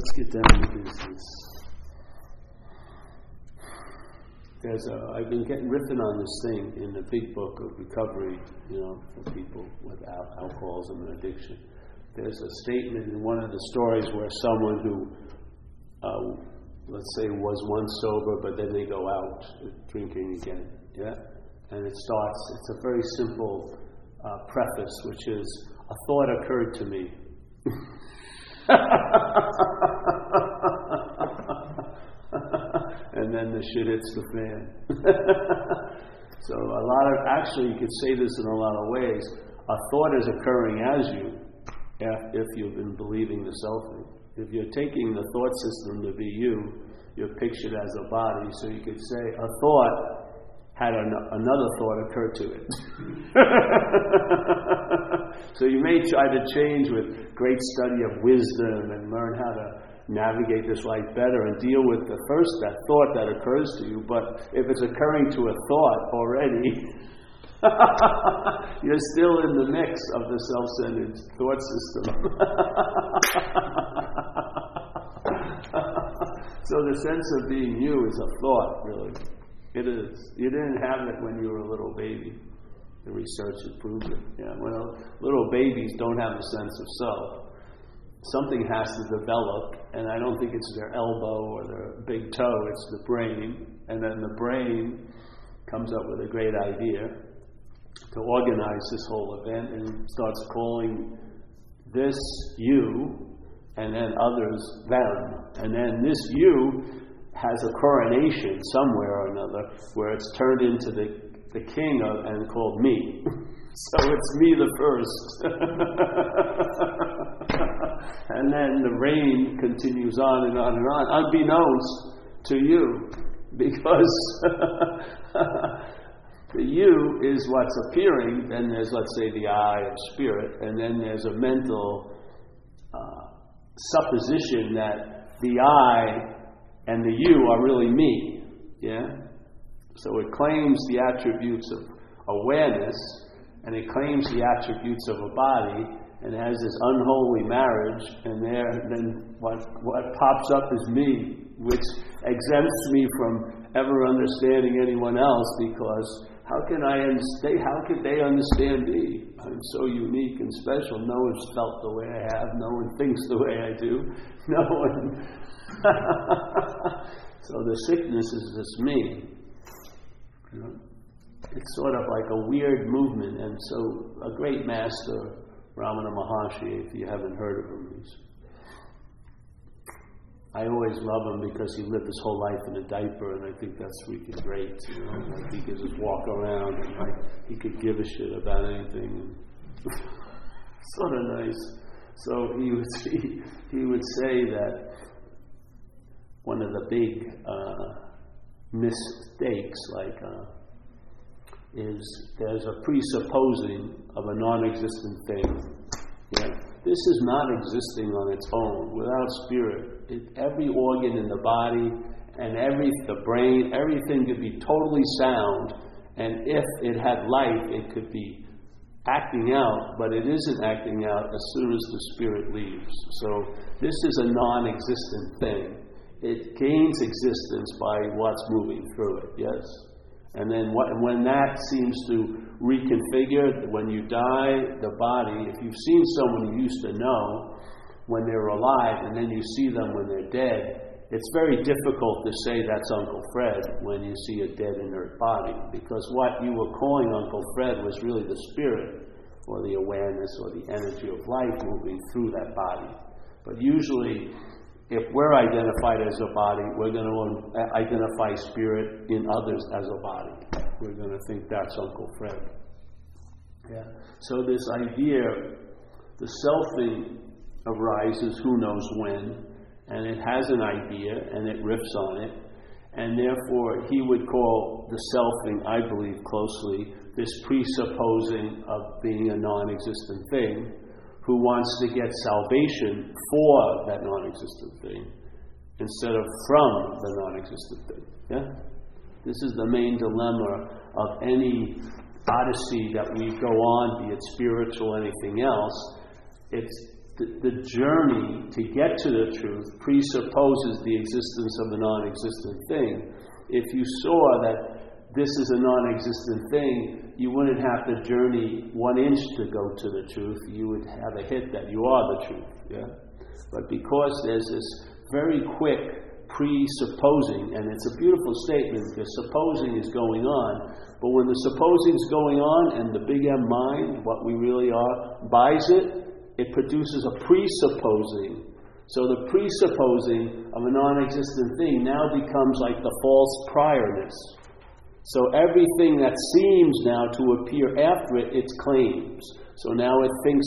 let's get down to business. There's I've been getting riffing on this thing in the big book of recovery, you know, for people with al- alcoholism and addiction. There's a statement in one of the stories where someone who, uh, let's say, was once sober, but then they go out drinking again, yeah? And it starts, it's a very simple uh, preface, which is, a thought occurred to me. and then the shit hits the fan. so a lot of actually you could say this in a lot of ways. A thought is occurring as you, if you've been believing the selfing. If you're taking the thought system to be you, you're pictured as a body. So you could say a thought had an, another thought occur to it. so you may try to change with great study of wisdom and learn how to navigate this life better and deal with the first that thought that occurs to you. But if it's occurring to a thought already, you're still in the mix of the self-centered thought system. so the sense of being you is a thought, really. It is. You didn't have it when you were a little baby. The research has proved it. Yeah, well, little babies don't have a sense of self something has to develop, and I don't think it's their elbow or their big toe, it's the brain. And then the brain comes up with a great idea to organize this whole event and starts calling this you and then others them. And then this you has a coronation somewhere or another where it's turned into the, the king of, and called me. So it's me the first. and then the reign continues on and on and on, unbeknownst to you, because the you is what's appearing, then there's, let's say, the I of spirit, and then there's a mental uh, supposition that the I and the you are really me. Yeah? So it claims the attributes of awareness and it claims the attributes of a body and has this unholy marriage, and there then what what pops up is me, which exempts me from ever understanding anyone else because how can I understand how could they understand me? I'm so unique and special. No one's felt the way I have, no one thinks the way I do, no one so the sickness is just me. You know? it's sort of like a weird movement. And so, a great master, Ramana Maharshi, if you haven't heard of him, he's, I always love him because he lived his whole life in a diaper, and I think that's freaking great. You know, like he could just walk around and like he could give a shit about anything. sort of nice. So he would he, he would say that one of the big uh, mistakes, like. Uh, is there's a presupposing of a non-existent thing. Yeah? This is not existing on its own without spirit. It, every organ in the body and every the brain, everything could be totally sound, and if it had life, it could be acting out, but it isn't acting out as soon as the spirit leaves. So this is a non-existent thing. It gains existence by what's moving through it. Yes. And then what, when that seems to reconfigure, when you die, the body, if you've seen someone you used to know when they were alive and then you see them when they're dead, it's very difficult to say that's Uncle Fred when you see a dead inert body because what you were calling Uncle Fred was really the spirit or the awareness or the energy of life moving through that body. But usually, if we're identified as a body, we're going to uh, identify spirit in others as a body. We're going to think that's Uncle Fred. Yeah. So this idea, the selfing arises who knows when, and it has an idea and it riffs on it, and therefore he would call the selfing, I believe closely, this presupposing of being a non-existent thing who wants to get salvation for that non existent thing instead of from the non existent thing. Yeah? This is the main dilemma of any odyssey that we go on, be it spiritual or anything else. It's the, the journey to get to the truth presupposes the existence of a non existent thing. If you saw that this is a non existent thing, you wouldn't have to journey one inch to go to the truth. You would have a hit that you are the truth. Yeah? But because there's this very quick presupposing, and it's a beautiful statement because supposing is going on, but when the supposing is going on and the big M mind, what we really are, buys it, it produces a presupposing. So the presupposing of a non existent thing now becomes like the false priorness. So everything that seems now to appear after it, it claims. So now it thinks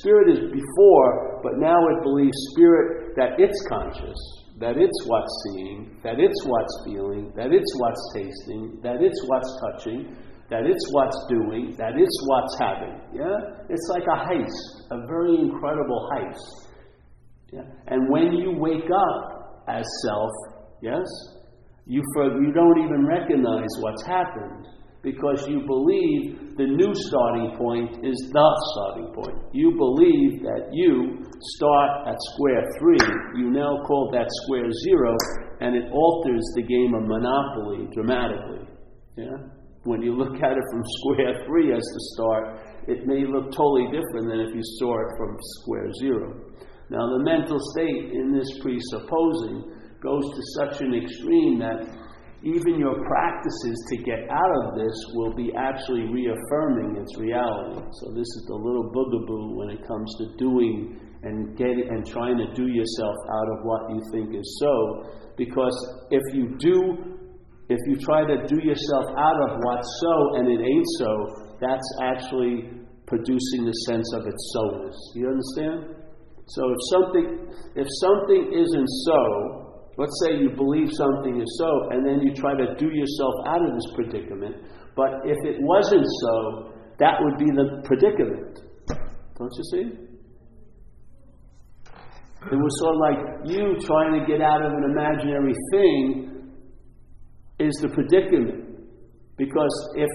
spirit is before, but now it believes spirit that it's conscious, that it's what's seeing, that it's what's feeling, that it's what's tasting, that it's what's touching, that it's what's doing, that it's what's having. Yeah? It's like a heist, a very incredible heist. Yeah? And when you wake up as self, yes, you, for, you don't even recognize what's happened because you believe the new starting point is the starting point. You believe that you start at square three, you now call that square zero, and it alters the game of Monopoly dramatically. Yeah? when you look at it from square three as the start, it may look totally different than if you saw it from square zero. Now, the mental state in this presupposing goes to such an extreme that even your practices to get out of this will be actually reaffirming its reality. So this is the little boogaboo when it comes to doing and get and trying to do yourself out of what you think is so. Because if you do if you try to do yourself out of what's so and it ain't so, that's actually producing the sense of its soness. You understand? So if something if something isn't so, let's say you believe something is so, and then you try to do yourself out of this predicament, but if it wasn't so, that would be the predicament. Don't you see? It was sort of like you trying to get out of an imaginary thing is the predicament. Because if,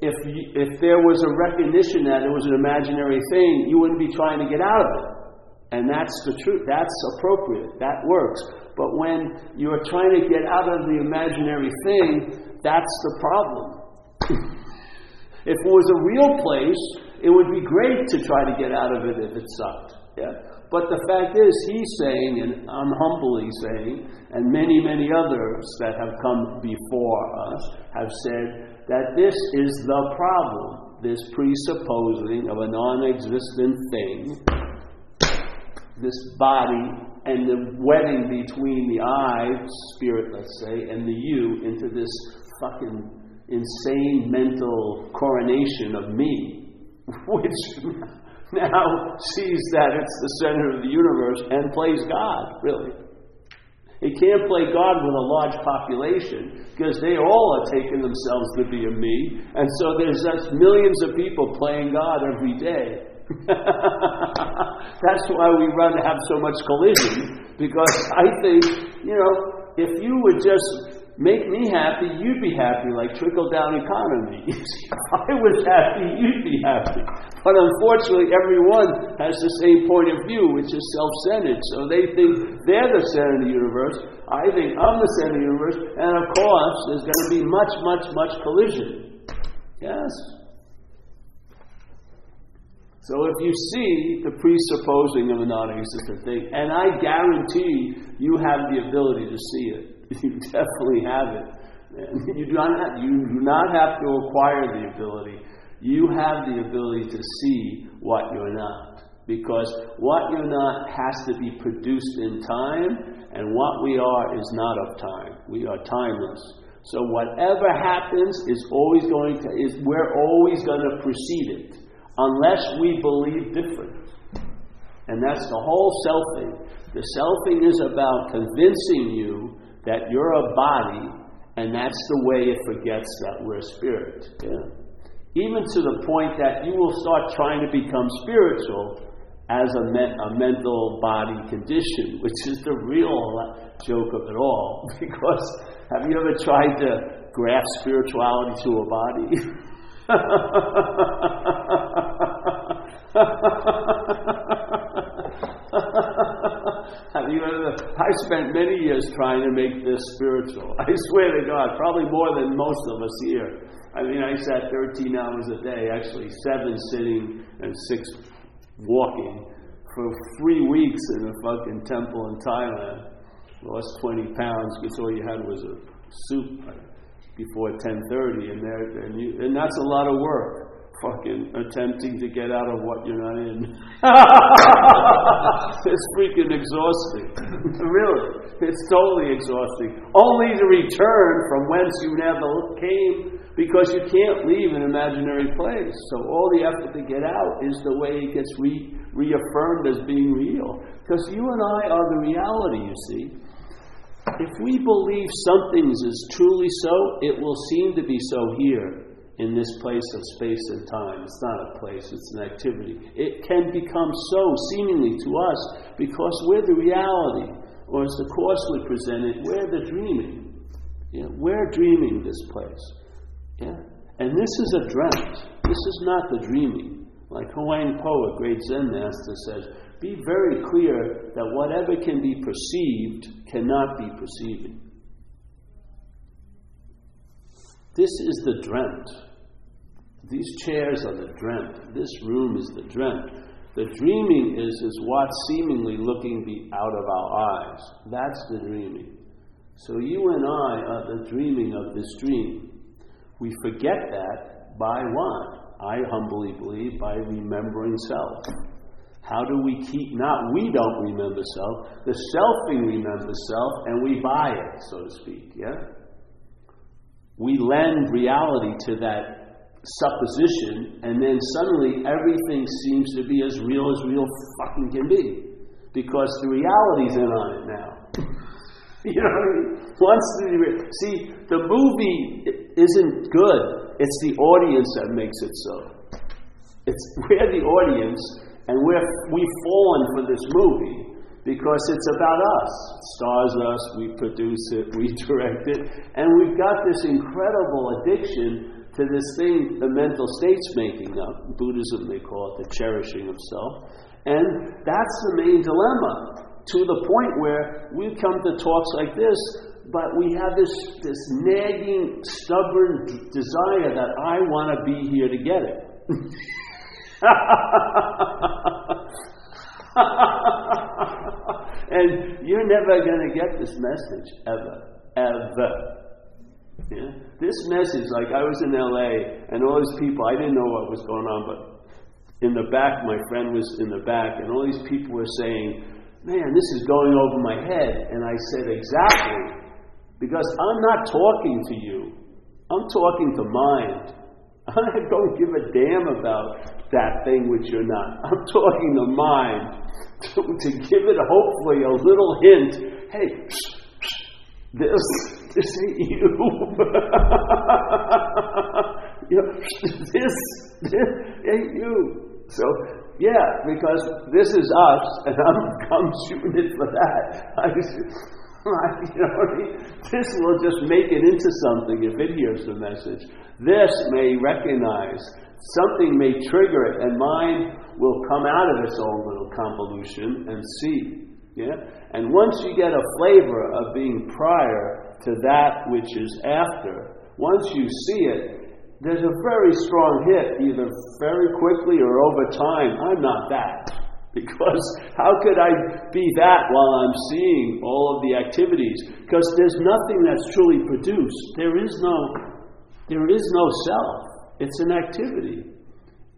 if, if there was a recognition that it was an imaginary thing, you wouldn't be trying to get out of it. And that's the truth. That's appropriate. That works. But when you're trying to get out of the imaginary thing, that's the problem. if it was a real place, it would be great to try to get out of it if it sucked. Yeah? But the fact is, he's saying, and I'm humbly saying, and many, many others that have come before us have said that this is the problem, this presupposing of a non existent thing, this body, and the wedding between the I, spirit, let's say, and the you into this fucking insane mental coronation of me, which now sees that it's the center of the universe and plays God, really. It can't play God with a large population because they all are taking themselves to be a me. And so there's millions of people playing God every day. That's why we run to have so much collision because I think, you know, if you would just make me happy, you'd be happy, like trickle down economy. I was happy, you'd be happy. But unfortunately, everyone has the same point of view, which is self centered. So they think they're the center of the universe. I think I'm the center of the universe. And of course, there's going to be much, much, much collision. Yes? So if you see the presupposing of a non existent thing, and I guarantee you have the ability to see it. You definitely have it. You do, not have, you do not have to acquire the ability. You have the ability to see what you're not. Because what you're not has to be produced in time, and what we are is not of time. We are timeless. So whatever happens is always going to is we're always going to precede it, unless we believe different. And that's the whole selfing. The selfing is about convincing you that you're a body, and that's the way it forgets that we're a spirit. Yeah. Even to the point that you will start trying to become spiritual as a, me- a mental body condition, which is the real joke of it all. Because have you ever tried to grasp spirituality to a body? I spent many years trying to make this spiritual. I swear to God, probably more than most of us here. I mean, I sat 13 hours a day, actually seven sitting and six walking for three weeks in a fucking temple in Thailand. Lost 20 pounds because all you had was a soup before 10:30, and there, and, you, and that's a lot of work fucking attempting to get out of what you're not in. it's freaking exhausting. really. It's totally exhausting. Only to return from whence you never came because you can't leave an imaginary place. So all the effort to get out is the way it gets re- reaffirmed as being real. Because you and I are the reality, you see. If we believe something is truly so, it will seem to be so here in this place of space and time. It's not a place, it's an activity. It can become so seemingly to us because we're the reality, or as the Course would present it, we're the dreaming. We're dreaming this place. Yeah? And this is a dreamt. This is not the dreaming. Like Huang Po, a great Zen master, says, be very clear that whatever can be perceived cannot be perceiving. This is the dreamt. These chairs are the dreamt. This room is the dreamt. The dreaming is, is what's seemingly looking be out of our eyes. That's the dreaming. So you and I are the dreaming of this dream. We forget that by what? I humbly believe by remembering self. How do we keep, not we don't remember self, the selfing remembers self and we buy it, so to speak, yeah? We lend reality to that supposition, and then suddenly everything seems to be as real as real fucking can be. Because the reality's in on it now. you know what I mean? Once the, see, the movie isn't good, it's the audience that makes it so. It's we're the audience, and we're, we've fallen for this movie because it's about us. It stars us, we produce it, we direct it, and we've got this incredible addiction to this thing the mental state's making up. Buddhism, they call it the cherishing of self. And that's the main dilemma to the point where we come to talks like this, but we have this, this nagging, stubborn desire that I want to be here to get it. and you're never going to get this message, ever. Ever. Yeah? This message, like I was in LA and all these people, I didn't know what was going on, but in the back, my friend was in the back, and all these people were saying, Man, this is going over my head. And I said, Exactly. Because I'm not talking to you, I'm talking to mind. I don't give a damn about that thing which you're not. I'm talking to mind to, to give it hopefully a little hint. Hey, this, this ain't you. you know, this, this ain't you. So, yeah, because this is us, and I'm, I'm shooting it for that. I, just I you know, this will just make it into something if it hears the message. This may recognize, something may trigger it, and mind will come out of its own little convolution and see. Yeah? And once you get a flavor of being prior to that which is after, once you see it, there's a very strong hit, either very quickly or over time. I'm not that. Because how could I be that while I'm seeing all of the activities? Because there's nothing that's truly produced. There is no, there is no self. It's an activity.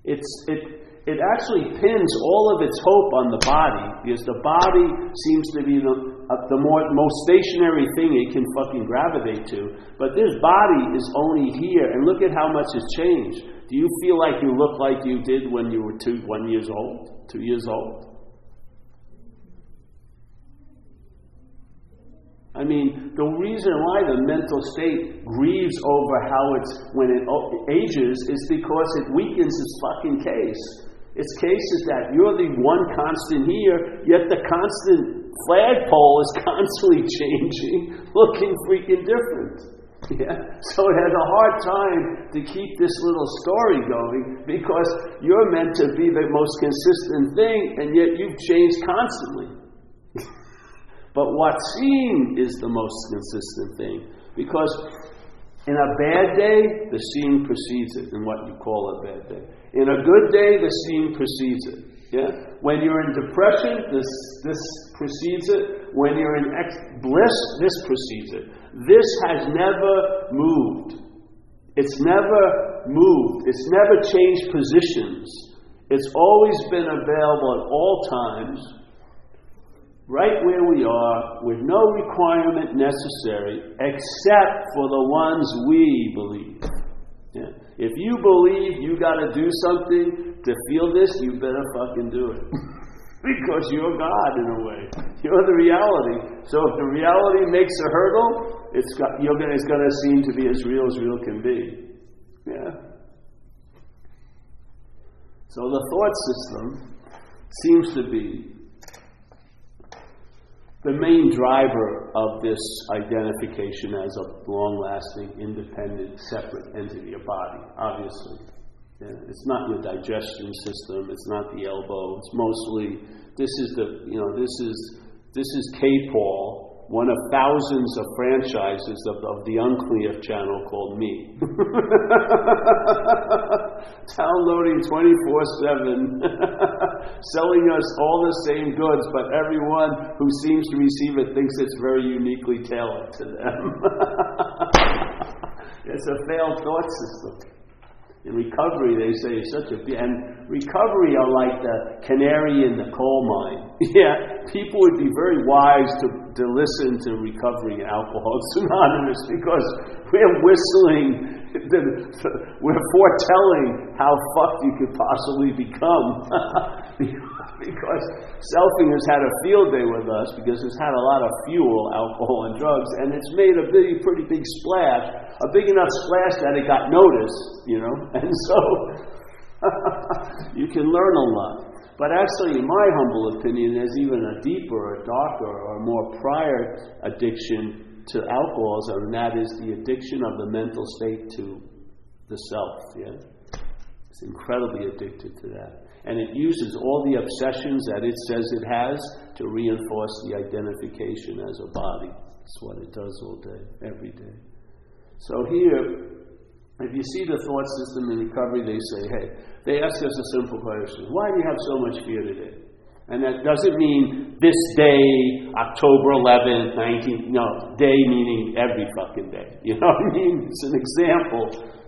It's, it, it actually pins all of its hope on the body because the body seems to be the, uh, the more, most stationary thing it can fucking gravitate to. But this body is only here, and look at how much has changed. Do you feel like you look like you did when you were two, one years old, two years old? I mean, the reason why the mental state grieves over how it's when it ages is because it weakens its fucking case. Its case is that you're the one constant here, yet the constant flagpole is constantly changing, looking freaking different. Yeah? So it has a hard time to keep this little story going because you're meant to be the most consistent thing, and yet you've changed constantly. But what's seen is the most consistent thing. Because in a bad day, the seeing precedes it, in what you call a bad day. In a good day, the seeing precedes it. Yeah? When you're in depression, this, this precedes it. When you're in ex- bliss, this precedes it. This has never moved. It's never moved. It's never changed positions. It's always been available at all times, right where we are, with no requirement necessary except for the ones we believe. Yeah. If you believe you got to do something to feel this, you better fucking do it. because you're God in a way. You're the reality. So if the reality makes a hurdle, it's, got, you're gonna, it's going to seem to be as real as real can be. Yeah. So the thought system seems to be the main driver of this identification as a long lasting, independent, separate entity, a body, obviously. Yeah, it's not your digestion system, it's not the elbow, it's mostly this is the you know, this is this is K Paul one of thousands of franchises of, of the Unclear channel called Me. Downloading 24 7, selling us all the same goods, but everyone who seems to receive it thinks it's very uniquely tailored to them. it's a failed thought system. In recovery, they say is such a and recovery are like the canary in the coal mine. yeah, people would be very wise to, to listen to Recovery Alcoholics Anonymous because we're whistling, we're foretelling how fucked you could possibly become. Because Selfing has had a field day with us because it's had a lot of fuel, alcohol, and drugs, and it's made a big, pretty big splash a big enough splash that it got noticed, you know, and so you can learn a lot. But actually, in my humble opinion, there's even a deeper, a darker, or more prior addiction to alcoholism, and that is the addiction of the mental state to the self. Yeah, it's incredibly addicted to that, and it uses all the obsessions that it says it has to reinforce the identification as a body. That's what it does all day, every day. So here, if you see the thought system in recovery, they say, hey, they ask us a simple question Why do you have so much fear today? And that doesn't mean this day, October 11th, 19th, no, day meaning every fucking day. You know what I mean? It's an example.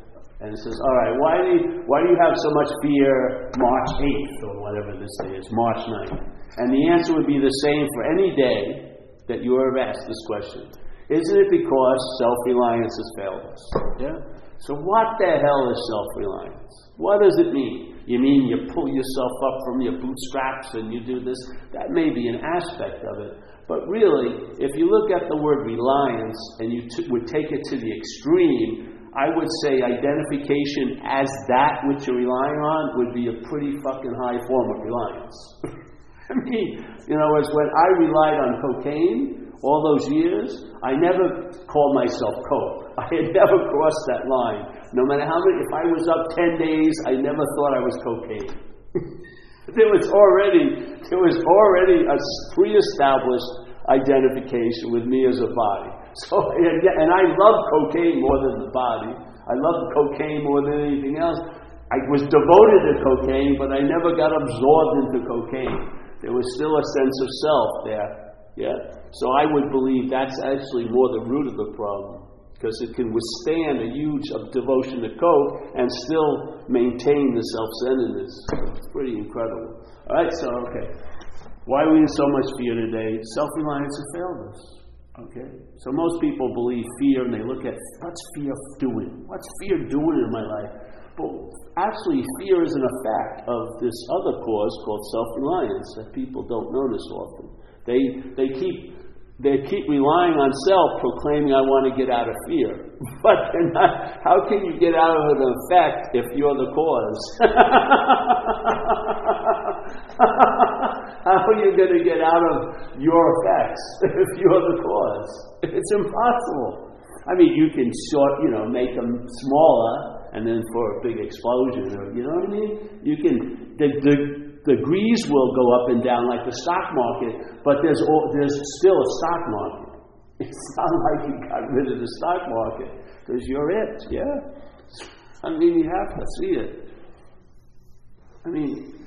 And it says, all right, why do, you, why do you have so much fear March 8th or whatever this day is, March 9th? And the answer would be the same for any day that you ever asked this question. Isn't it because self reliance has failed us? Yeah? So, what the hell is self reliance? What does it mean? You mean you pull yourself up from your bootstraps and you do this? That may be an aspect of it. But really, if you look at the word reliance and you t- would take it to the extreme, I would say identification as that which you're relying on would be a pretty fucking high form of reliance. I mean, you know, as when I relied on cocaine, all those years, I never called myself coke. I had never crossed that line. No matter how many, if I was up 10 days, I never thought I was cocaine. there was already, there was already a pre-established identification with me as a body. So, and, I love cocaine more than the body. I love cocaine more than anything else. I was devoted to cocaine, but I never got absorbed into cocaine. There was still a sense of self there. Yeah? So I would believe that's actually more the root of the problem. Because it can withstand a huge uh, devotion to coke and still maintain the self centeredness. It's pretty incredible. All right, so, okay. Why are we in so much fear today? Self reliance has failed us. Okay? So most people believe fear and they look at what's fear doing? What's fear doing in my life? But actually, fear is an effect of this other cause called self reliance that people don't notice often. They, they, keep, they keep relying on self, proclaiming, I want to get out of fear. But not, how can you get out of an effect if you're the cause? how are you going to get out of your effects if you're the cause? It's impossible. I mean, you can sort, you know, make them smaller and then for a big explosion, or, you know what I mean? You can, the, the degrees will go up and down like the stock market, but there's, all, there's still a stock market. It's not like you got rid of the stock market because you're it, yeah? I mean, you have to see it. I mean,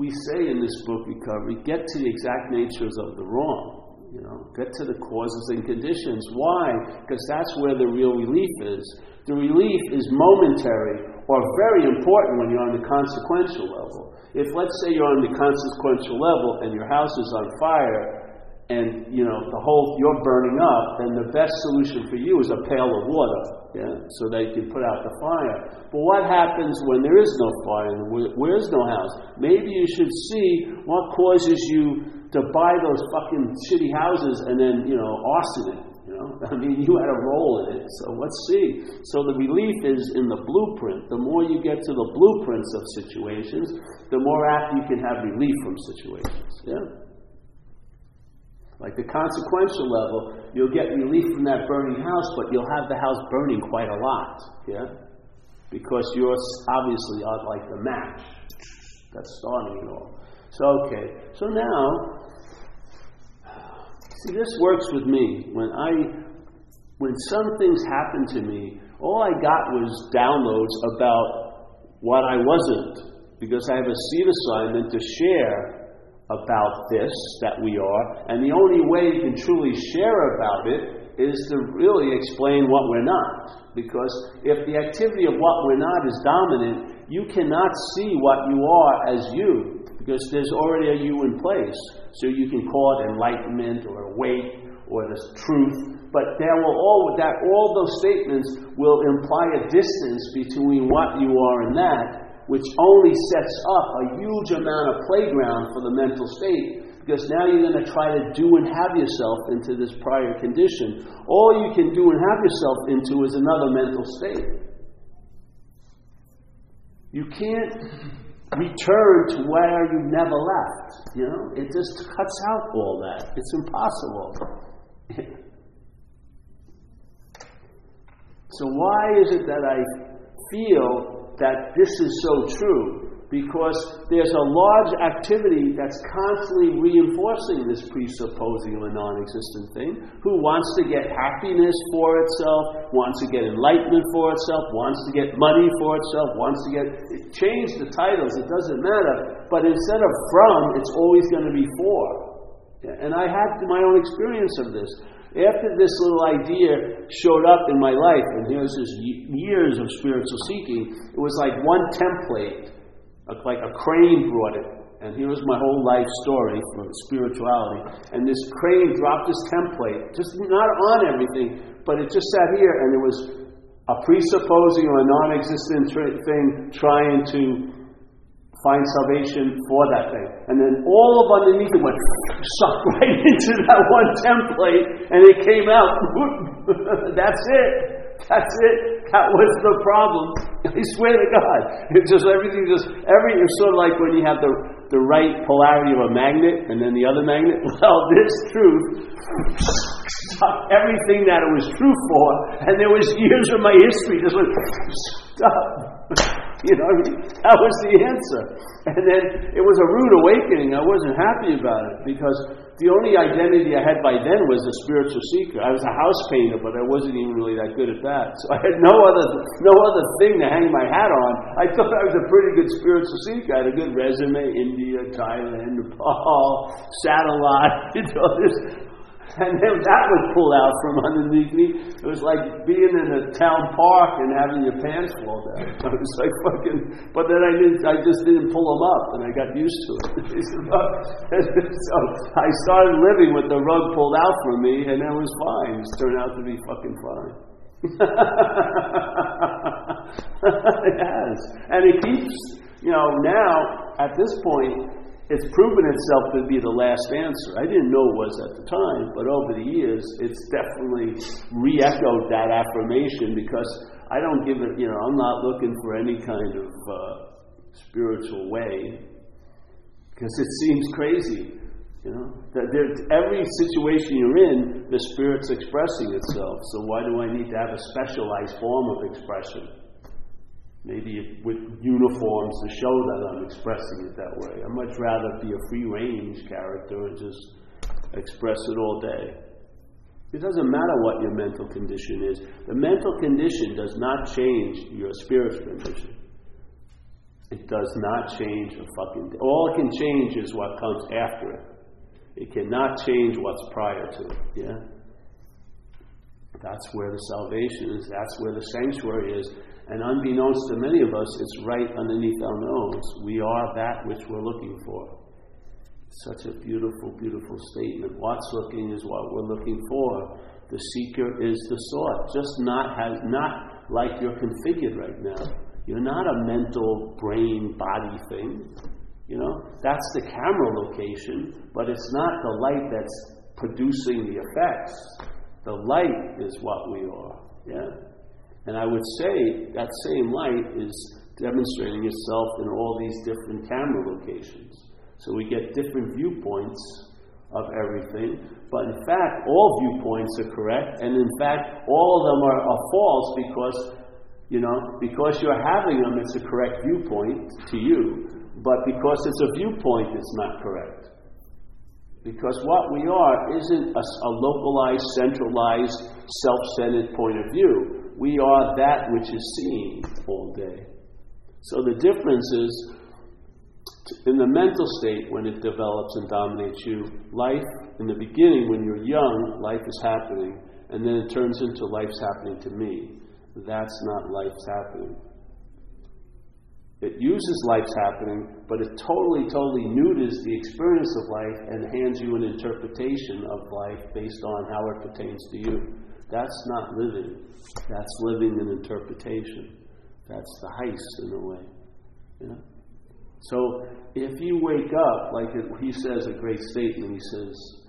we say in this book, Recovery, get to the exact natures of the wrong. You know, get to the causes and conditions. Why? Because that's where the real relief is. The relief is momentary or very important when you're on the consequential level. If, let's say, you're on the consequential level and your house is on fire and you know the whole you're burning up, then the best solution for you is a pail of water, yeah, so that you can put out the fire. But what happens when there is no fire and where is no house? Maybe you should see what causes you to buy those fucking shitty houses and then you know arson it. You know, I mean, you had a role in it. So let's see. So the relief is in the blueprint. The more you get to the blueprints of situations, the more apt you can have relief from situations. Yeah. Like the consequential level, you'll get relief from that burning house, but you'll have the house burning quite a lot. Yeah? Because you're obviously like the match that's starting it all. So, okay. So now, see, this works with me. When I, when some things happen to me, all I got was downloads about what I wasn't. Because I have a seed assignment to share about this that we are, and the only way you can truly share about it is to really explain what we're not. Because if the activity of what we're not is dominant, you cannot see what you are as you, because there's already a you in place. So you can call it enlightenment or weight or the truth, but there will all that all those statements will imply a distance between what you are and that, which only sets up a huge amount of playground for the mental state because now you're going to try to do and have yourself into this prior condition. All you can do and have yourself into is another mental state. You can't return to where you never left. You know, it just cuts out all that. It's impossible. so why is it that I feel that this is so true because there's a large activity that's constantly reinforcing this presupposing of a non existent thing, who wants to get happiness for itself, wants to get enlightenment for itself, wants to get money for itself, wants to get. Change the titles, it doesn't matter. But instead of from, it's always going to be for. And I had my own experience of this. After this little idea showed up in my life, and here's this years of spiritual seeking, it was like one template, like a crane brought it. And here was my whole life story for spirituality. And this crane dropped this template, just not on everything, but it just sat here, and it was a presupposing or a non existent thing trying to find salvation for that thing. And then all of underneath it went sucked right into that one template, and it came out. That's it. That's it. That was the problem. I swear to God. It's just everything just every it's sort of like when you have the the right polarity of a magnet and then the other magnet. Well, this truth sucked everything that it was true for, and there was years of my history just went stop. You know, that was the answer. And then it was a rude awakening. I wasn't happy about it because the only identity I had by then was a spiritual seeker. I was a house painter, but I wasn't even really that good at that. So I had no other no other thing to hang my hat on. I thought I was a pretty good spiritual seeker. I had a good resume: India, Thailand, Nepal, satellite, you know, this and then that was pulled out from underneath me. It was like being in a town park and having your pants fall down. I was like fucking, but then I didn't, I just didn't pull them up and I got used to it. so I started living with the rug pulled out from me and it was fine. It turned out to be fucking fine. it has. And it keeps, you know, now at this point, it's proven itself to be the last answer. I didn't know it was at the time, but over the years, it's definitely re echoed that affirmation because I don't give it, you know, I'm not looking for any kind of uh, spiritual way because it seems crazy. You know, that every situation you're in, the Spirit's expressing itself. So why do I need to have a specialized form of expression? Maybe with uniforms to show that I'm expressing it that way. I'd much rather be a free range character and just express it all day. It doesn't matter what your mental condition is. The mental condition does not change your spiritual condition. It does not change a fucking. All it can change is what comes after it. It cannot change what's prior to it. Yeah? That's where the salvation is. That's where the sanctuary is. And unbeknownst to many of us, it's right underneath our nose. We are that which we're looking for. Such a beautiful, beautiful statement. What's looking is what we're looking for. The seeker is the sought. Just not has not like you're configured right now. You're not a mental brain body thing. You know, that's the camera location, but it's not the light that's producing the effects. The light is what we are. Yeah? And I would say that same light is demonstrating itself in all these different camera locations. So we get different viewpoints of everything, but in fact, all viewpoints are correct, and in fact, all of them are, are false because, you know, because you're having them, it's a correct viewpoint to you, but because it's a viewpoint, it's not correct. Because what we are isn't a, a localized, centralized, self centered point of view we are that which is seen all day. So the difference is in the mental state when it develops and dominates you, life in the beginning when you're young, life is happening, and then it turns into life's happening to me. That's not life's happening. It uses life's happening, but it totally, totally neuters the experience of life and hands you an interpretation of life based on how it pertains to you. That's not living. That's living an interpretation. That's the heist in a way. So if you wake up, like he says a great statement, he says,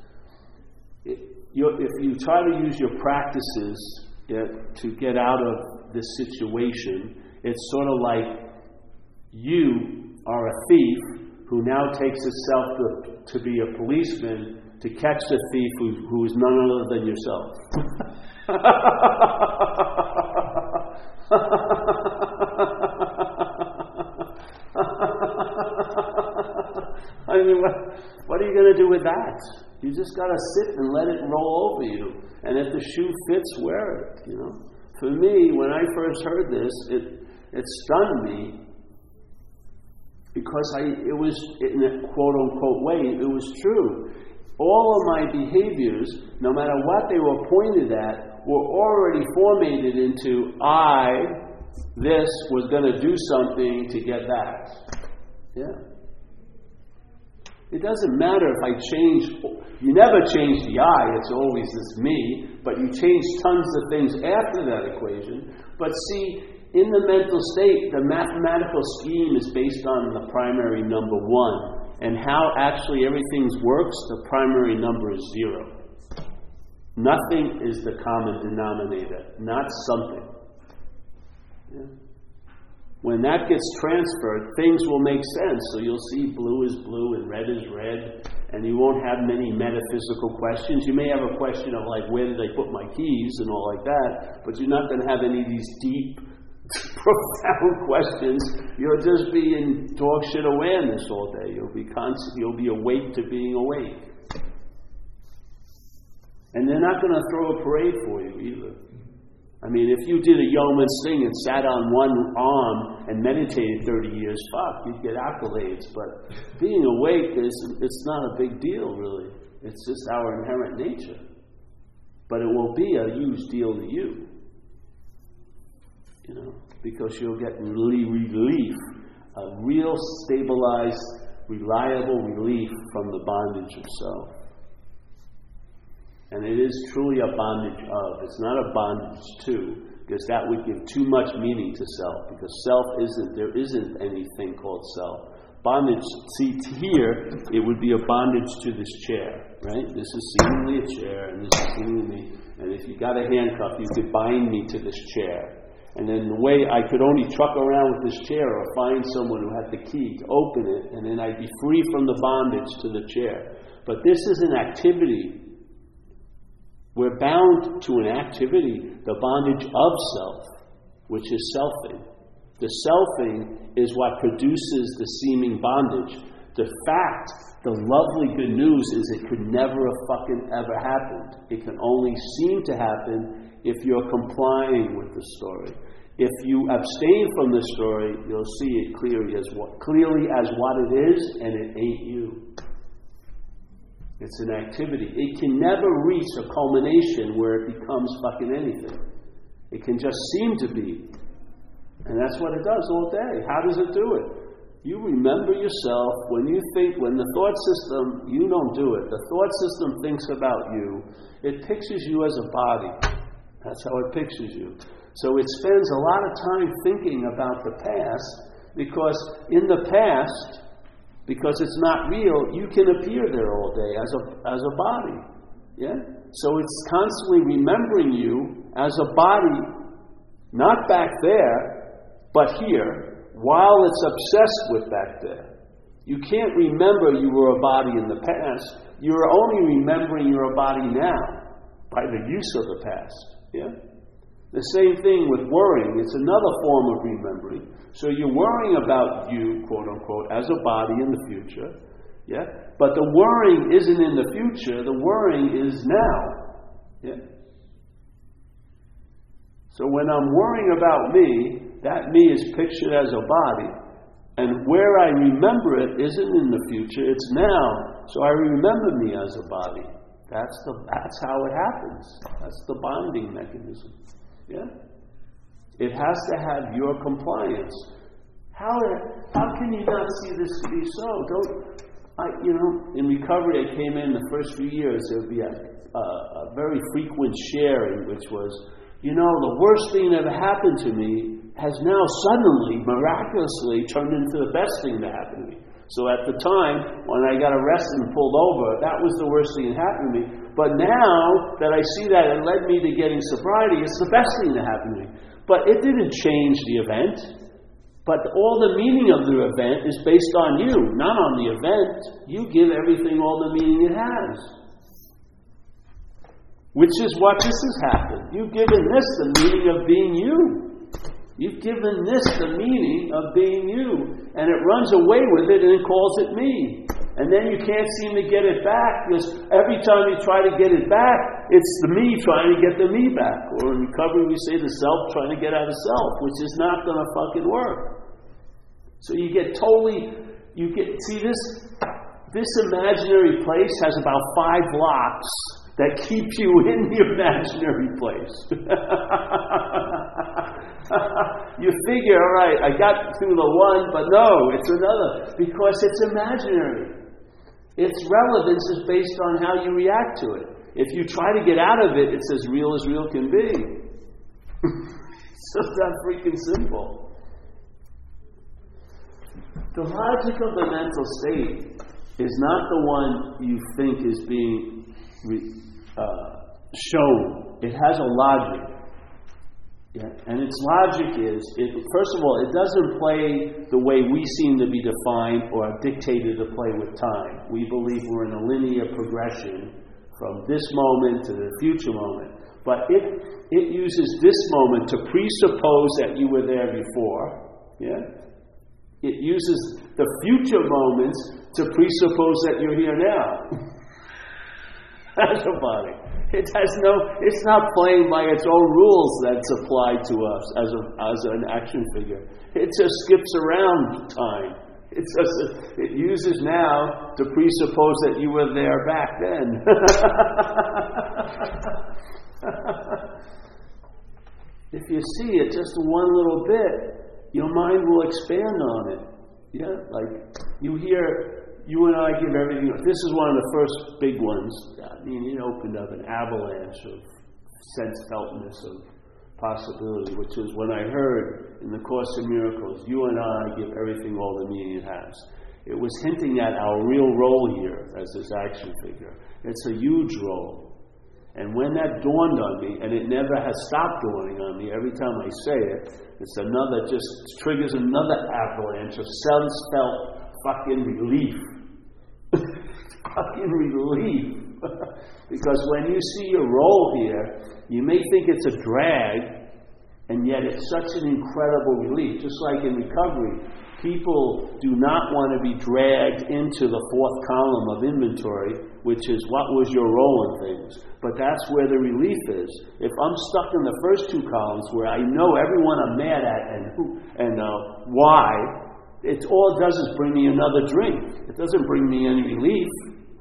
if you try to use your practices to get out of this situation, it's sort of like you are a thief who now takes itself to, be a policeman to catch the thief who is none other than yourself. I mean, what, what are you going to do with that? You just got to sit and let it roll over you. And if the shoe fits, wear it, you know. For me, when I first heard this, it, it stunned me because I, it was, in a quote unquote way, it was true. All of my behaviors, no matter what they were pointed at, were already formatted into I, this was going to do something to get that. Yeah. It doesn't matter if I change, you never change the I, it's always this me, but you change tons of things after that equation. But see, in the mental state, the mathematical scheme is based on the primary number one. And how actually everything works, the primary number is zero. Nothing is the common denominator, not something. When that gets transferred, things will make sense. So you'll see blue is blue and red is red, and you won't have many metaphysical questions. You may have a question of, like, where did I put my keys and all like that, but you're not going to have any of these deep, profound questions. You'll just be in dog shit awareness all day. You'll be constant, you'll be awake to being awake. And they're not going to throw a parade for you either. I mean, if you did a yeoman's thing and sat on one arm and meditated 30 years, fuck, you'd get accolades. But being awake is it's not a big deal, really. It's just our inherent nature. But it will be a huge deal to you. You know, because you'll get really relief, a real stabilized, reliable relief from the bondage of self. And it is truly a bondage of. It's not a bondage to, because that would give too much meaning to self, because self isn't, there isn't anything called self. Bondage, see, here, it would be a bondage to this chair, right? This is seemingly a chair, and this is seemingly, and if you got a handcuff, you could bind me to this chair. And then the way I could only truck around with this chair or find someone who had the key to open it, and then I'd be free from the bondage to the chair. But this is an activity we're bound to an activity, the bondage of self, which is selfing. The selfing is what produces the seeming bondage. The fact, the lovely good news is it could never have fucking ever happened. It can only seem to happen if you're complying with the story. If you abstain from the story, you'll see it clearly as what, clearly as what it is, and it ain't you. It's an activity. It can never reach a culmination where it becomes fucking anything. It can just seem to be. And that's what it does all day. How does it do it? You remember yourself when you think, when the thought system, you don't do it. The thought system thinks about you. It pictures you as a body. That's how it pictures you. So it spends a lot of time thinking about the past because in the past, because it's not real, you can appear there all day as a, as a body. Yeah? So it's constantly remembering you as a body, not back there, but here, while it's obsessed with back there. You can't remember you were a body in the past. You're only remembering you're a body now by the use of the past. Yeah? The same thing with worrying. It's another form of remembering. So you're worrying about you, quote unquote, as a body in the future. Yeah? But the worrying isn't in the future, the worrying is now. Yeah? So when I'm worrying about me, that me is pictured as a body. And where I remember it isn't in the future, it's now. So I remember me as a body. That's, the, that's how it happens. That's the bonding mechanism. Yeah? It has to have your compliance. How, how can you not see this to be so? Don't, I, you know, in recovery, I came in the first few years, there would be a, a, a very frequent sharing, which was, you know, the worst thing that ever happened to me has now suddenly, miraculously, turned into the best thing that happened to me. So at the time, when I got arrested and pulled over, that was the worst thing that happened to me. But now that I see that it led me to getting sobriety, it's the best thing that happened to me. But it didn't change the event. But all the meaning of the event is based on you, not on the event. You give everything all the meaning it has. Which is what this has happened. You've given this the meaning of being you. You've given this the meaning of being you. And it runs away with it and it calls it me. And then you can't seem to get it back because every time you try to get it back, it's the me trying to get the me back. Or in recovery, we say the self trying to get out of self, which is not going to fucking work. So you get totally, you get, see this, this imaginary place has about five locks that keep you in the imaginary place. you figure, all right, I got through the one, but no, it's another because it's imaginary. Its relevance is based on how you react to it. If you try to get out of it, it's as real as real can be. just that freaking simple. The logic of the mental state is not the one you think is being uh, shown. It has a logic. Yeah. And its logic is, it, first of all, it doesn't play the way we seem to be defined or dictated to play with time. We believe we're in a linear progression from this moment to the future moment. But it, it uses this moment to presuppose that you were there before. Yeah? It uses the future moments to presuppose that you're here now. That's a body. It has no, it's not playing by its own rules that's applied to us as, a, as an action figure. It just skips around time. It, just, it uses now to presuppose that you were there back then. if you see it just one little bit, your mind will expand on it. Yeah, like you hear you and I give everything. This is one of the first big ones. I mean, it opened up an avalanche of sense feltness of possibility, which is when I heard in the Course in Miracles, you and I give everything all the meaning it has. It was hinting at our real role here as this action figure. It's a huge role. And when that dawned on me, and it never has stopped dawning on me, every time I say it, it's another, just triggers another avalanche of sense felt fucking relief. fucking relief. because when you see your role here, you may think it's a drag, And yet it's such an incredible relief. Just like in recovery, people do not want to be dragged into the fourth column of inventory, which is what was your role in things. But that's where the relief is. If I'm stuck in the first two columns where I know everyone I'm mad at and who and uh, why, it all it does is bring me another drink. It doesn't bring me any relief.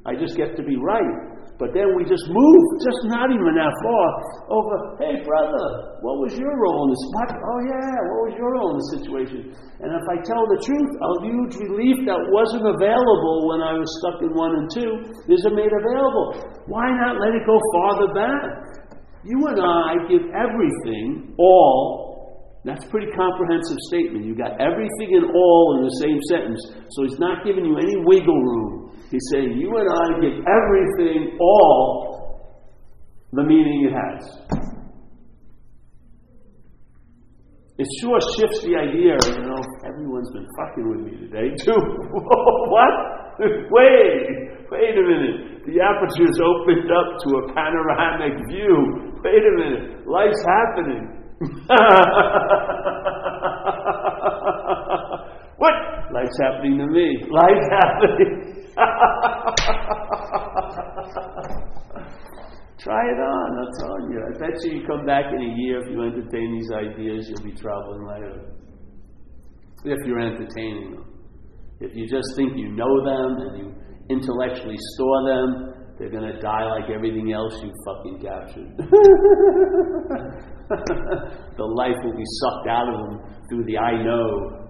I just get to be right. But then we just move, just not even that far, over, hey brother, what was your role in this? What? Oh yeah, what was your role in the situation? And if I tell the truth, a huge relief that wasn't available when I was stuck in one and two is made available. Why not let it go farther back? You and I give everything, all. That's a pretty comprehensive statement. You got everything and all in the same sentence. So he's not giving you any wiggle room. He's saying, You and I give everything all the meaning it has. It sure shifts the idea, you know, everyone's been fucking with me today, too. what? wait, wait a minute. The aperture's opened up to a panoramic view. Wait a minute. Life's happening. what? Life's happening to me. Life's happening. Try it on, I'm telling you. I bet you you come back in a year if you entertain these ideas, you'll be traveling later. If you're entertaining them. If you just think you know them and you intellectually store them, they're going to die like everything else you fucking captured. the life will be sucked out of them through the I know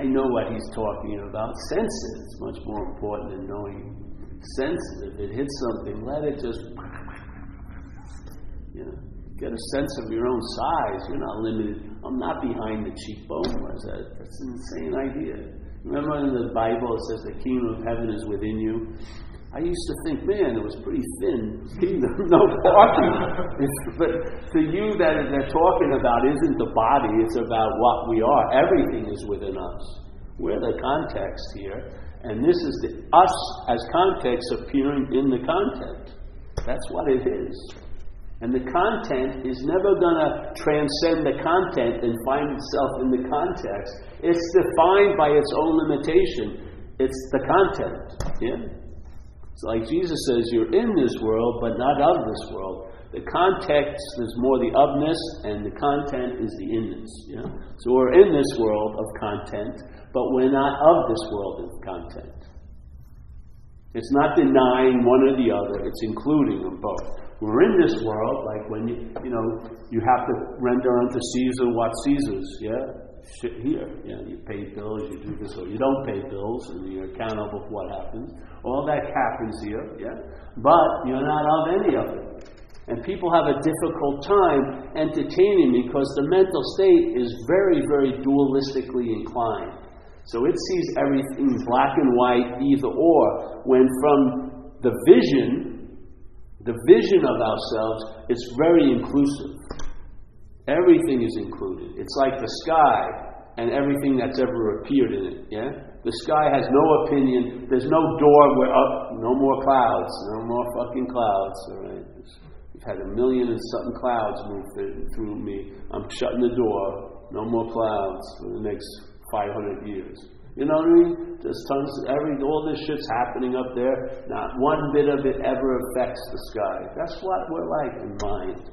I know what he's talking about. Sense it. It's much more important than knowing. Sense it. If it hits something, let it just, you know, get a sense of your own size. You're not limited. I'm not behind the cheekbone. That? That's an insane idea. Remember in the Bible it says the kingdom of heaven is within you? I used to think, man, it was pretty thin kingdom, no parking. but to you, that they're talking about isn't the body; it's about what we are. Everything is within us. We're the context here, and this is the, us as context appearing in the content. That's what it is. And the content is never going to transcend the content and find itself in the context. It's defined by its own limitation. It's the content. Yeah? It's like Jesus says, You're in this world, but not of this world. The context is more the ofness, and the content is the inness. Yeah? So we're in this world of content, but we're not of this world of content. It's not denying one or the other, it's including them both. We're in this world, like when you, you know, you have to render unto Caesar what Caesar's, yeah? Here. You know, you pay bills, you do this, or you don't pay bills, and you're accountable for what happens. All that happens here, yeah? But you're not of any of it. And people have a difficult time entertaining because the mental state is very, very dualistically inclined. So it sees everything black and white, either or, when from the vision, the vision of ourselves, it's very inclusive. Everything is included. It's like the sky and everything that's ever appeared in it. Yeah? The sky has no opinion. There's no door where up, no more clouds, no more fucking clouds. All right? We've had a million and something clouds move through me. I'm shutting the door. No more clouds for the next 500 years. You know what I mean? Just tons of every all this shit's happening up there. Not one bit of it ever affects the sky. That's what we're like in mind.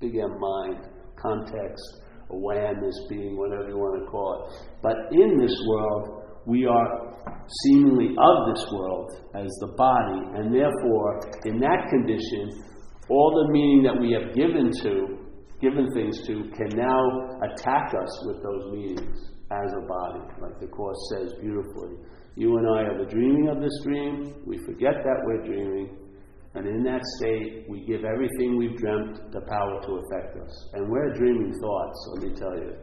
Big M mind context, awareness being, whatever you want to call it. But in this world, we are seemingly of this world as the body, and therefore, in that condition, all the meaning that we have given to, given things to, can now attack us with those meanings as a body, like the Course says beautifully. You and I are the dreaming of this dream. We forget that we're dreaming. And in that state, we give everything we've dreamt the power to affect us. And we're dreaming thoughts, let me tell you.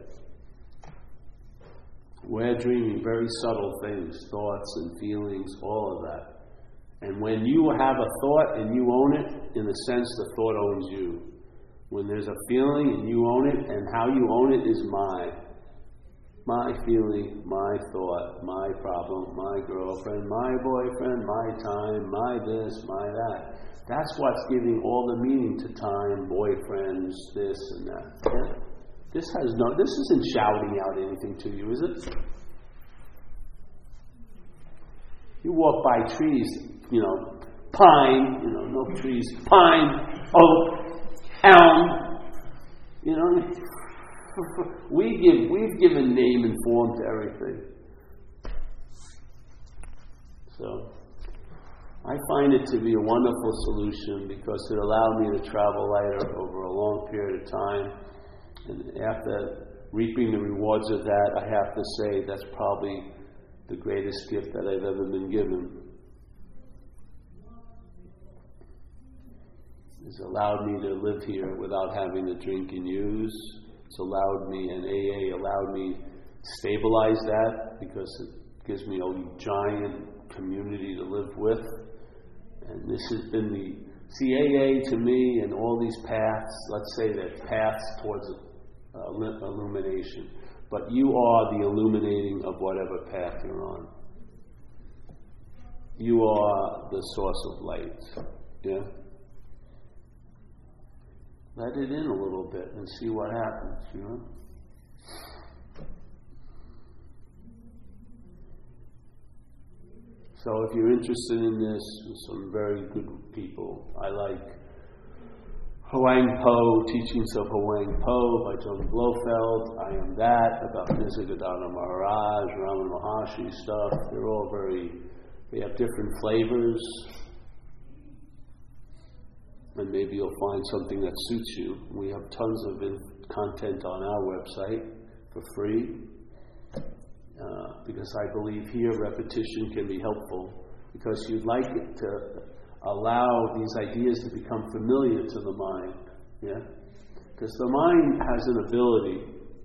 We're dreaming very subtle things, thoughts and feelings, all of that. And when you have a thought and you own it, in a sense, the thought owns you. When there's a feeling and you own it, and how you own it is mine my feeling, my thought, my problem, my girlfriend, my boyfriend, my time, my this, my that. That's what's giving all the meaning to time, boyfriends, this and that. Yeah? This has no. This isn't shouting out anything to you, is it? You walk by trees, you know, pine, you know, no trees, pine, oak, elm, you know. we give, we've given name and form to everything. So, I find it to be a wonderful solution because it allowed me to travel lighter over a long period of time. And after reaping the rewards of that, I have to say that's probably the greatest gift that I've ever been given. It's allowed me to live here without having to drink and use. It's allowed me, and AA allowed me stabilize that because it gives me a giant community to live with. And this has been the, see, AA to me and all these paths, let's say that paths towards uh, illumination. But you are the illuminating of whatever path you're on. You are the source of light. Yeah? Let it in a little bit and see what happens, you know? So if you're interested in this, some very good people. I like Huang Po, Teachings of Huang Po by Tony Blofeld. I Am That about Nisargadatta Maharaj, Ramana Maharshi stuff. They're all very, they have different flavors. And maybe you'll find something that suits you. We have tons of content on our website for free. Uh, because I believe here repetition can be helpful because you'd like it to allow these ideas to become familiar to the mind. Yeah? Because the mind has an ability,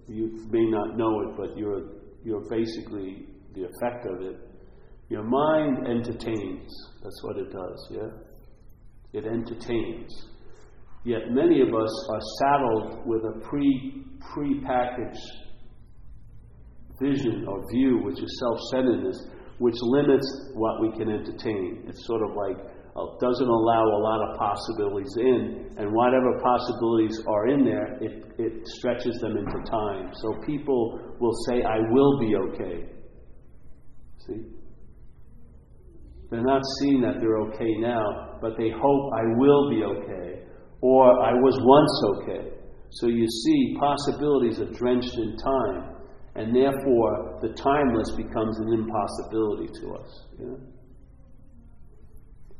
you may not know it, but you're, you're basically the effect of it. Your mind entertains. That's what it does, yeah? It entertains. Yet many of us are saddled with a pre pre-packaged vision or view, which is self-centeredness, which limits what we can entertain. It's sort of like uh, doesn't allow a lot of possibilities in, and whatever possibilities are in there, it, it stretches them into time. So people will say, I will be okay. See? They're not seeing that they're okay now, but they hope I will be okay, or I was once okay. So you see, possibilities are drenched in time, and therefore the timeless becomes an impossibility to us.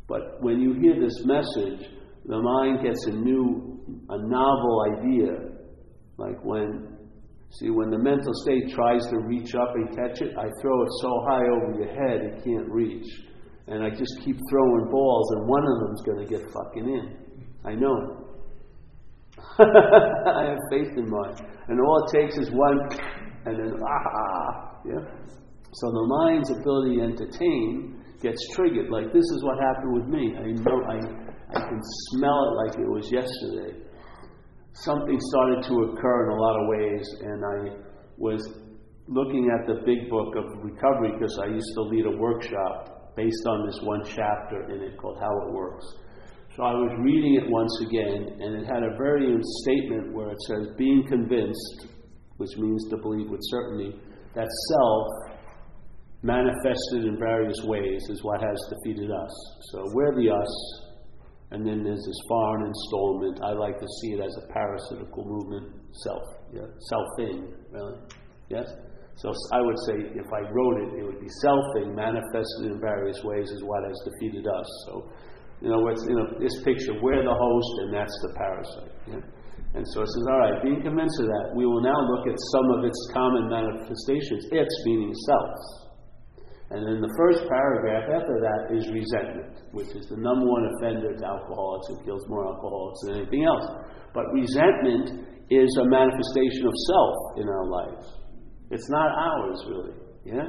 But when you hear this message, the mind gets a new, a novel idea. Like when, see, when the mental state tries to reach up and catch it, I throw it so high over your head it can't reach. And I just keep throwing balls, and one of them's going to get fucking in. I know. I have faith in mine. And all it takes is one, and then, ah, yeah. So the mind's ability to entertain gets triggered. Like this is what happened with me. I know I, I can smell it like it was yesterday. Something started to occur in a lot of ways, and I was looking at the big book of recovery because I used to lead a workshop based on this one chapter in it called How It Works. So I was reading it once again, and it had a very statement where it says, Being convinced, which means to believe with certainty, that self manifested in various ways is what has defeated us. So we're the us, and then there's this foreign installment. I like to see it as a parasitical movement, self, yeah, selfing, really, yes. So I would say if I wrote it, it would be selfing manifested in various ways is what has defeated us. So, you know, what's you know this picture, we're the host, and that's the parasite. Yeah? And so it says, all right, being convinced of that, we will now look at some of its common manifestations. It's meaning self. And then the first paragraph after that is resentment, which is the number one offender to alcoholics. It kills more alcoholics than anything else. But resentment is a manifestation of self in our lives. It's not ours, really. Yeah?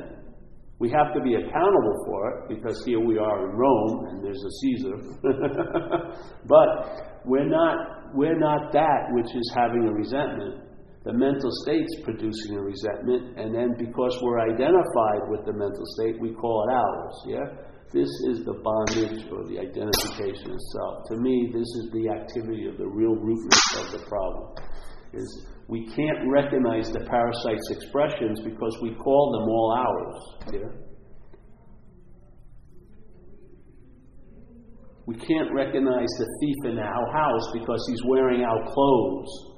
We have to be accountable for it because here we are in Rome and there's a Caesar. but we're not, we're not that which is having a resentment the mental state's producing a resentment, and then because we're identified with the mental state, we call it ours. Yeah? This is the bondage or the identification itself. To me, this is the activity of the real rootness of the problem. Is we can't recognize the parasite's expressions because we call them all ours. Yeah? We can't recognize the thief in our house because he's wearing our clothes.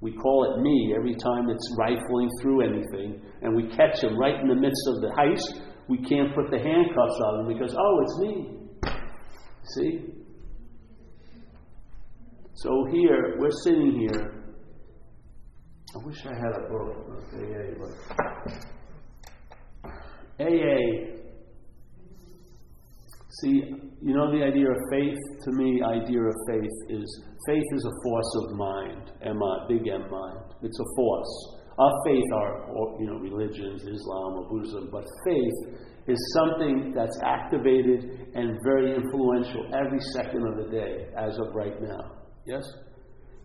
We call it me every time it's rifling through anything, and we catch him right in the midst of the heist. We can't put the handcuffs on him because, oh, it's me. See? So here, we're sitting here. I wish I had a book AA, but AA See, you know the idea of faith? To me, idea of faith is faith is a force of mind, M big M mind. It's a force. Our faith are, you know, religions, Islam or Buddhism, but faith is something that's activated and very influential every second of the day, as of right now. Yes?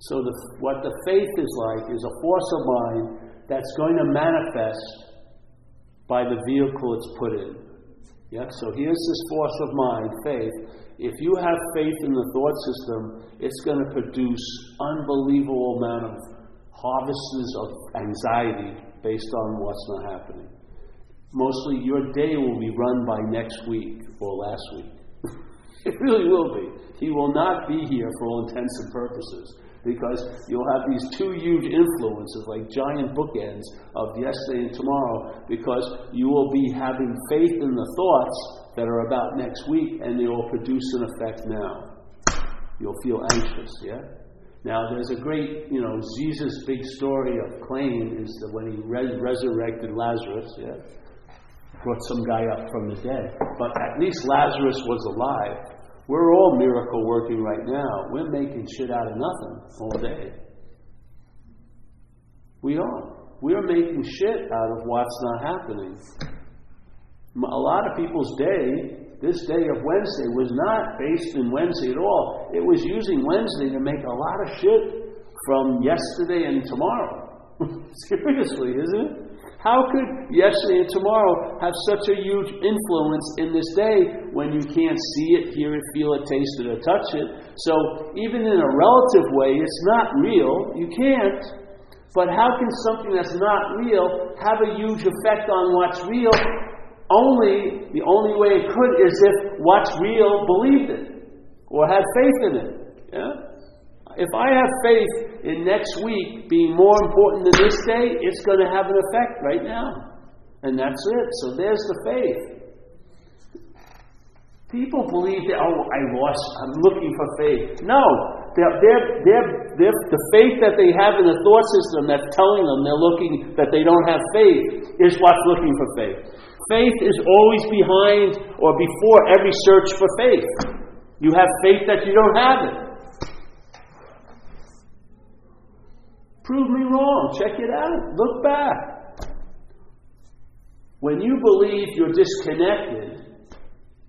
So the, what the faith is like is a force of mind that's going to manifest by the vehicle it's put in. Yeah, so here's this force of mind, faith. If you have faith in the thought system, it's going to produce unbelievable amount of harvests of anxiety based on what's not happening. Mostly your day will be run by next week or last week. it really will be. He will not be here for all intents and purposes because you'll have these two huge influences, like giant bookends of yesterday and tomorrow, because you will be having faith in the thoughts that are about next week, and they will produce an effect now. You'll feel anxious, yeah? Now, there's a great, you know, Jesus' big story of claim is that when he res- resurrected Lazarus, yeah, brought some guy up from the dead. But at least Lazarus was alive. We're all miracle working right now. We're making shit out of nothing all day. We are. We're making shit out of what's not happening. A lot of people's day, this day of Wednesday, was not based in Wednesday at all. It was using Wednesday to make a lot of shit from yesterday and tomorrow. Seriously, isn't it? How could yesterday and tomorrow have such a huge influence in this day when you can't see it, hear it, feel it, taste it, or touch it? So, even in a relative way, it's not real. You can't. But how can something that's not real have a huge effect on what's real? Only, the only way it could is if what's real believed it or had faith in it. Yeah? If I have faith in next week being more important than this day, it's going to have an effect right now. And that's it. So there's the faith. People believe that, oh, I lost, I'm looking for faith. No, they're, they're, they're, the faith that they have in the thought system that's telling them they're looking, that they don't have faith, is what's looking for faith. Faith is always behind or before every search for faith. You have faith that you don't have it. Prove me wrong. Check it out. Look back. When you believe you're disconnected,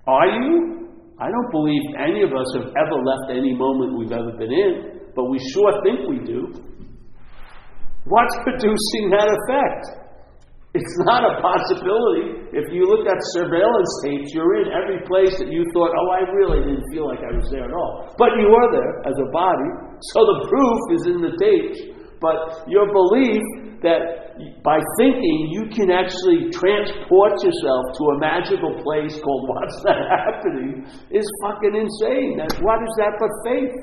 are you? I don't believe any of us have ever left any moment we've ever been in, but we sure think we do. What's producing that effect? It's not a possibility. If you look at surveillance tapes, you're in every place that you thought, oh, I really didn't feel like I was there at all. But you were there as a body. So the proof is in the tapes. But your belief that by thinking you can actually transport yourself to a magical place called what's not happening is fucking insane. That's, what is that but faith?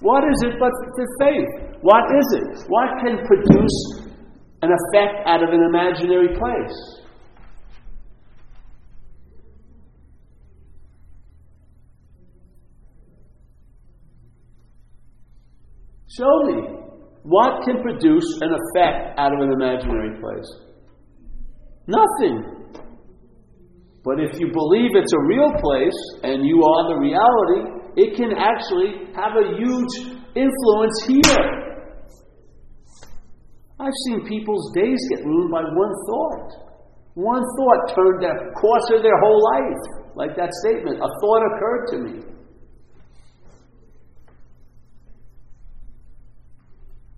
What is it but faith? What is it? What can produce an effect out of an imaginary place? Show me. What can produce an effect out of an imaginary place? Nothing. But if you believe it's a real place and you are the reality, it can actually have a huge influence here. I've seen people's days get ruined by one thought. One thought turned the course of their whole life. Like that statement, a thought occurred to me.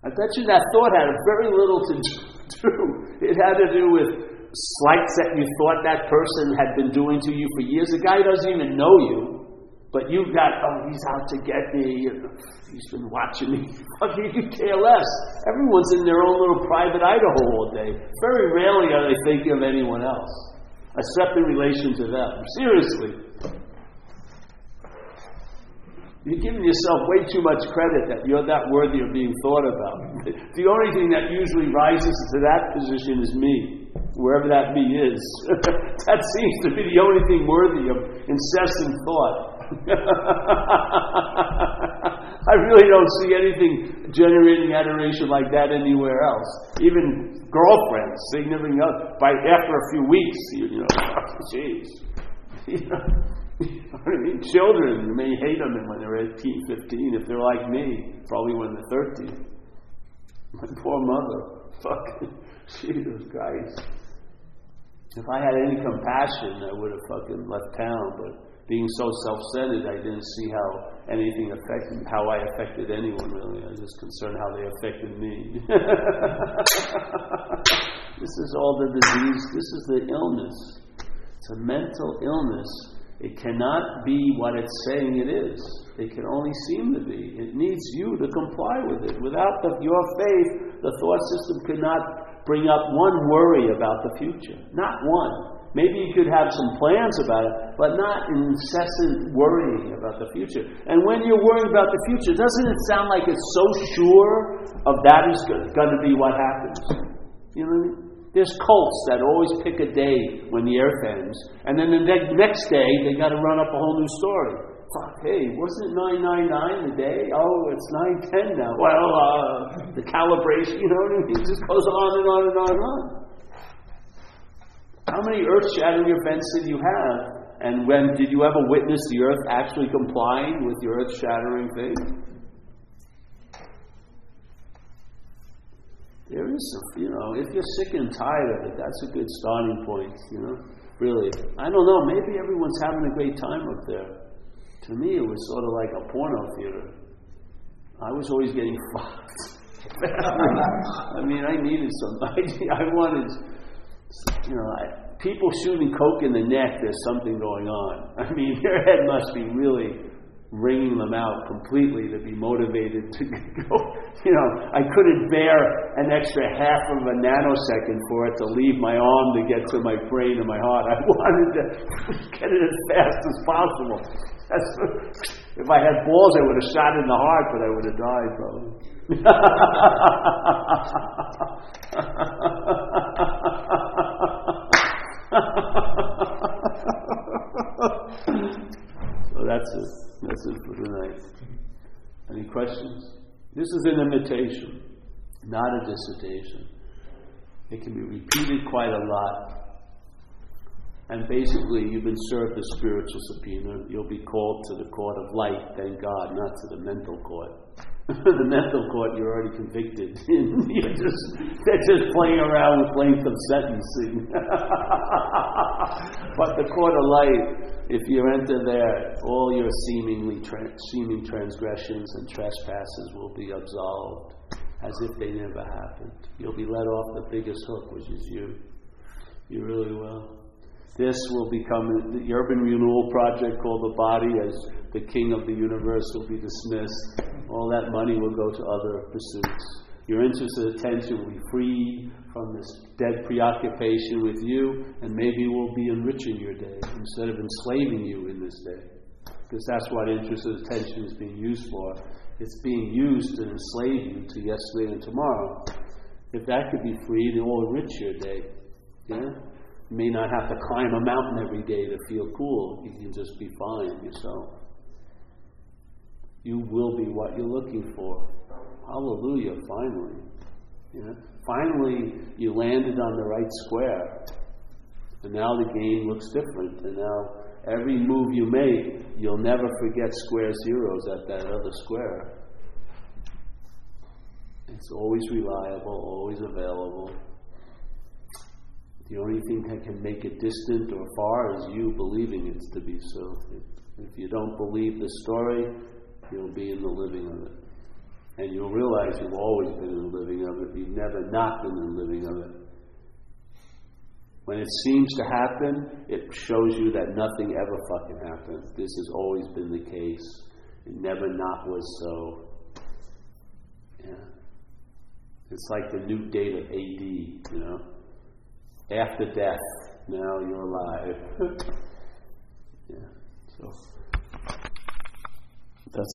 I bet you that thought had very little to do. It had to do with slights that you thought that person had been doing to you for years. The guy doesn't even know you. But you've got, oh, he's out to get me, he's been watching me. You care less. Everyone's in their own little private Idaho all day. Very rarely are they thinking of anyone else, except in relation to them. Seriously. You're giving yourself way too much credit that you're that worthy of being thought about. The only thing that usually rises to that position is me, wherever that me is. that seems to be the only thing worthy of incessant thought. I really don't see anything generating adoration like that anywhere else. Even girlfriends, significant other, by after a few weeks, you, know, jeez. You know, I mean, children, you may hate on them when they're 18, 15. If they're like me, probably when they're 13. My poor mother. Fucking Jesus Christ. If I had any compassion, I would have fucking left town, but being so self-centered, I didn't see how anything affected, how I affected anyone really. I was just concerned how they affected me. this is all the disease. This is the illness. It's a mental illness. It cannot be what it's saying it is. It can only seem to be. It needs you to comply with it. Without the, your faith, the thought system cannot bring up one worry about the future. Not one. Maybe you could have some plans about it, but not incessant worrying about the future. And when you're worrying about the future, doesn't it sound like it's so sure of that is going to be what happens? You know what I mean? There's cults that always pick a day when the earth ends, and then the ne- next day they got to run up a whole new story. Fuck, hey, wasn't it 999 the day? Oh, it's 910 now. Well, uh, the calibration, you know what I mean? It just goes on and on and on and on. How many earth shattering events did you have? And when did you ever witness the earth actually complying with your earth shattering thing? There is, you know, if you're sick and tired of it, that's a good starting point, you know? Really. I don't know, maybe everyone's having a great time up there. To me, it was sort of like a porno theater. I was always getting fucked. I mean, I needed some. I wanted you know, I, people shooting coke in the neck, there's something going on. I mean, your head must be really wringing them out completely to be motivated to go. You know, I couldn't bear an extra half of a nanosecond for it to leave my arm to get to my brain and my heart. I wanted to get it as fast as possible. That's, if I had balls, I would have shot in the heart, but I would have died probably. so that's it. That's it for tonight. Any questions? This is an imitation, not a dissertation. It can be repeated quite a lot. And basically, you've been served a spiritual subpoena. You'll be called to the court of light, thank God, not to the mental court. the mental court, you're already convicted. you're just, they're just playing around with length of sentencing. but the court of light, if you enter there, all your seemingly tra- seeming transgressions and trespasses will be absolved as if they never happened. You'll be let off the biggest hook, which is you. You really will. This will become the urban renewal project called the body as the king of the universe will be dismissed. All that money will go to other pursuits. Your interest and attention will be free from this dead preoccupation with you, and maybe we'll be enriching your day instead of enslaving you in this day. Because that's what interest and attention is being used for. It's being used to enslave you to yesterday and tomorrow. If that could be freed, it will enrich your day. Yeah? You may not have to climb a mountain every day to feel cool. You can just be fine yourself. You will be what you're looking for. Hallelujah, finally. Finally, you landed on the right square. And now the game looks different. And now every move you make, you'll never forget square zeros at that other square. It's always reliable, always available. The only thing that can make it distant or far is you believing it's to be so. If you don't believe the story, you'll be in the living of it. And you'll realize you've always been in the living of it. You've never not been in the living of it. When it seems to happen, it shows you that nothing ever fucking happened. This has always been the case. It never not was so. Yeah. It's like the new date of AD, you know? after death, now you're alive. yeah. So that's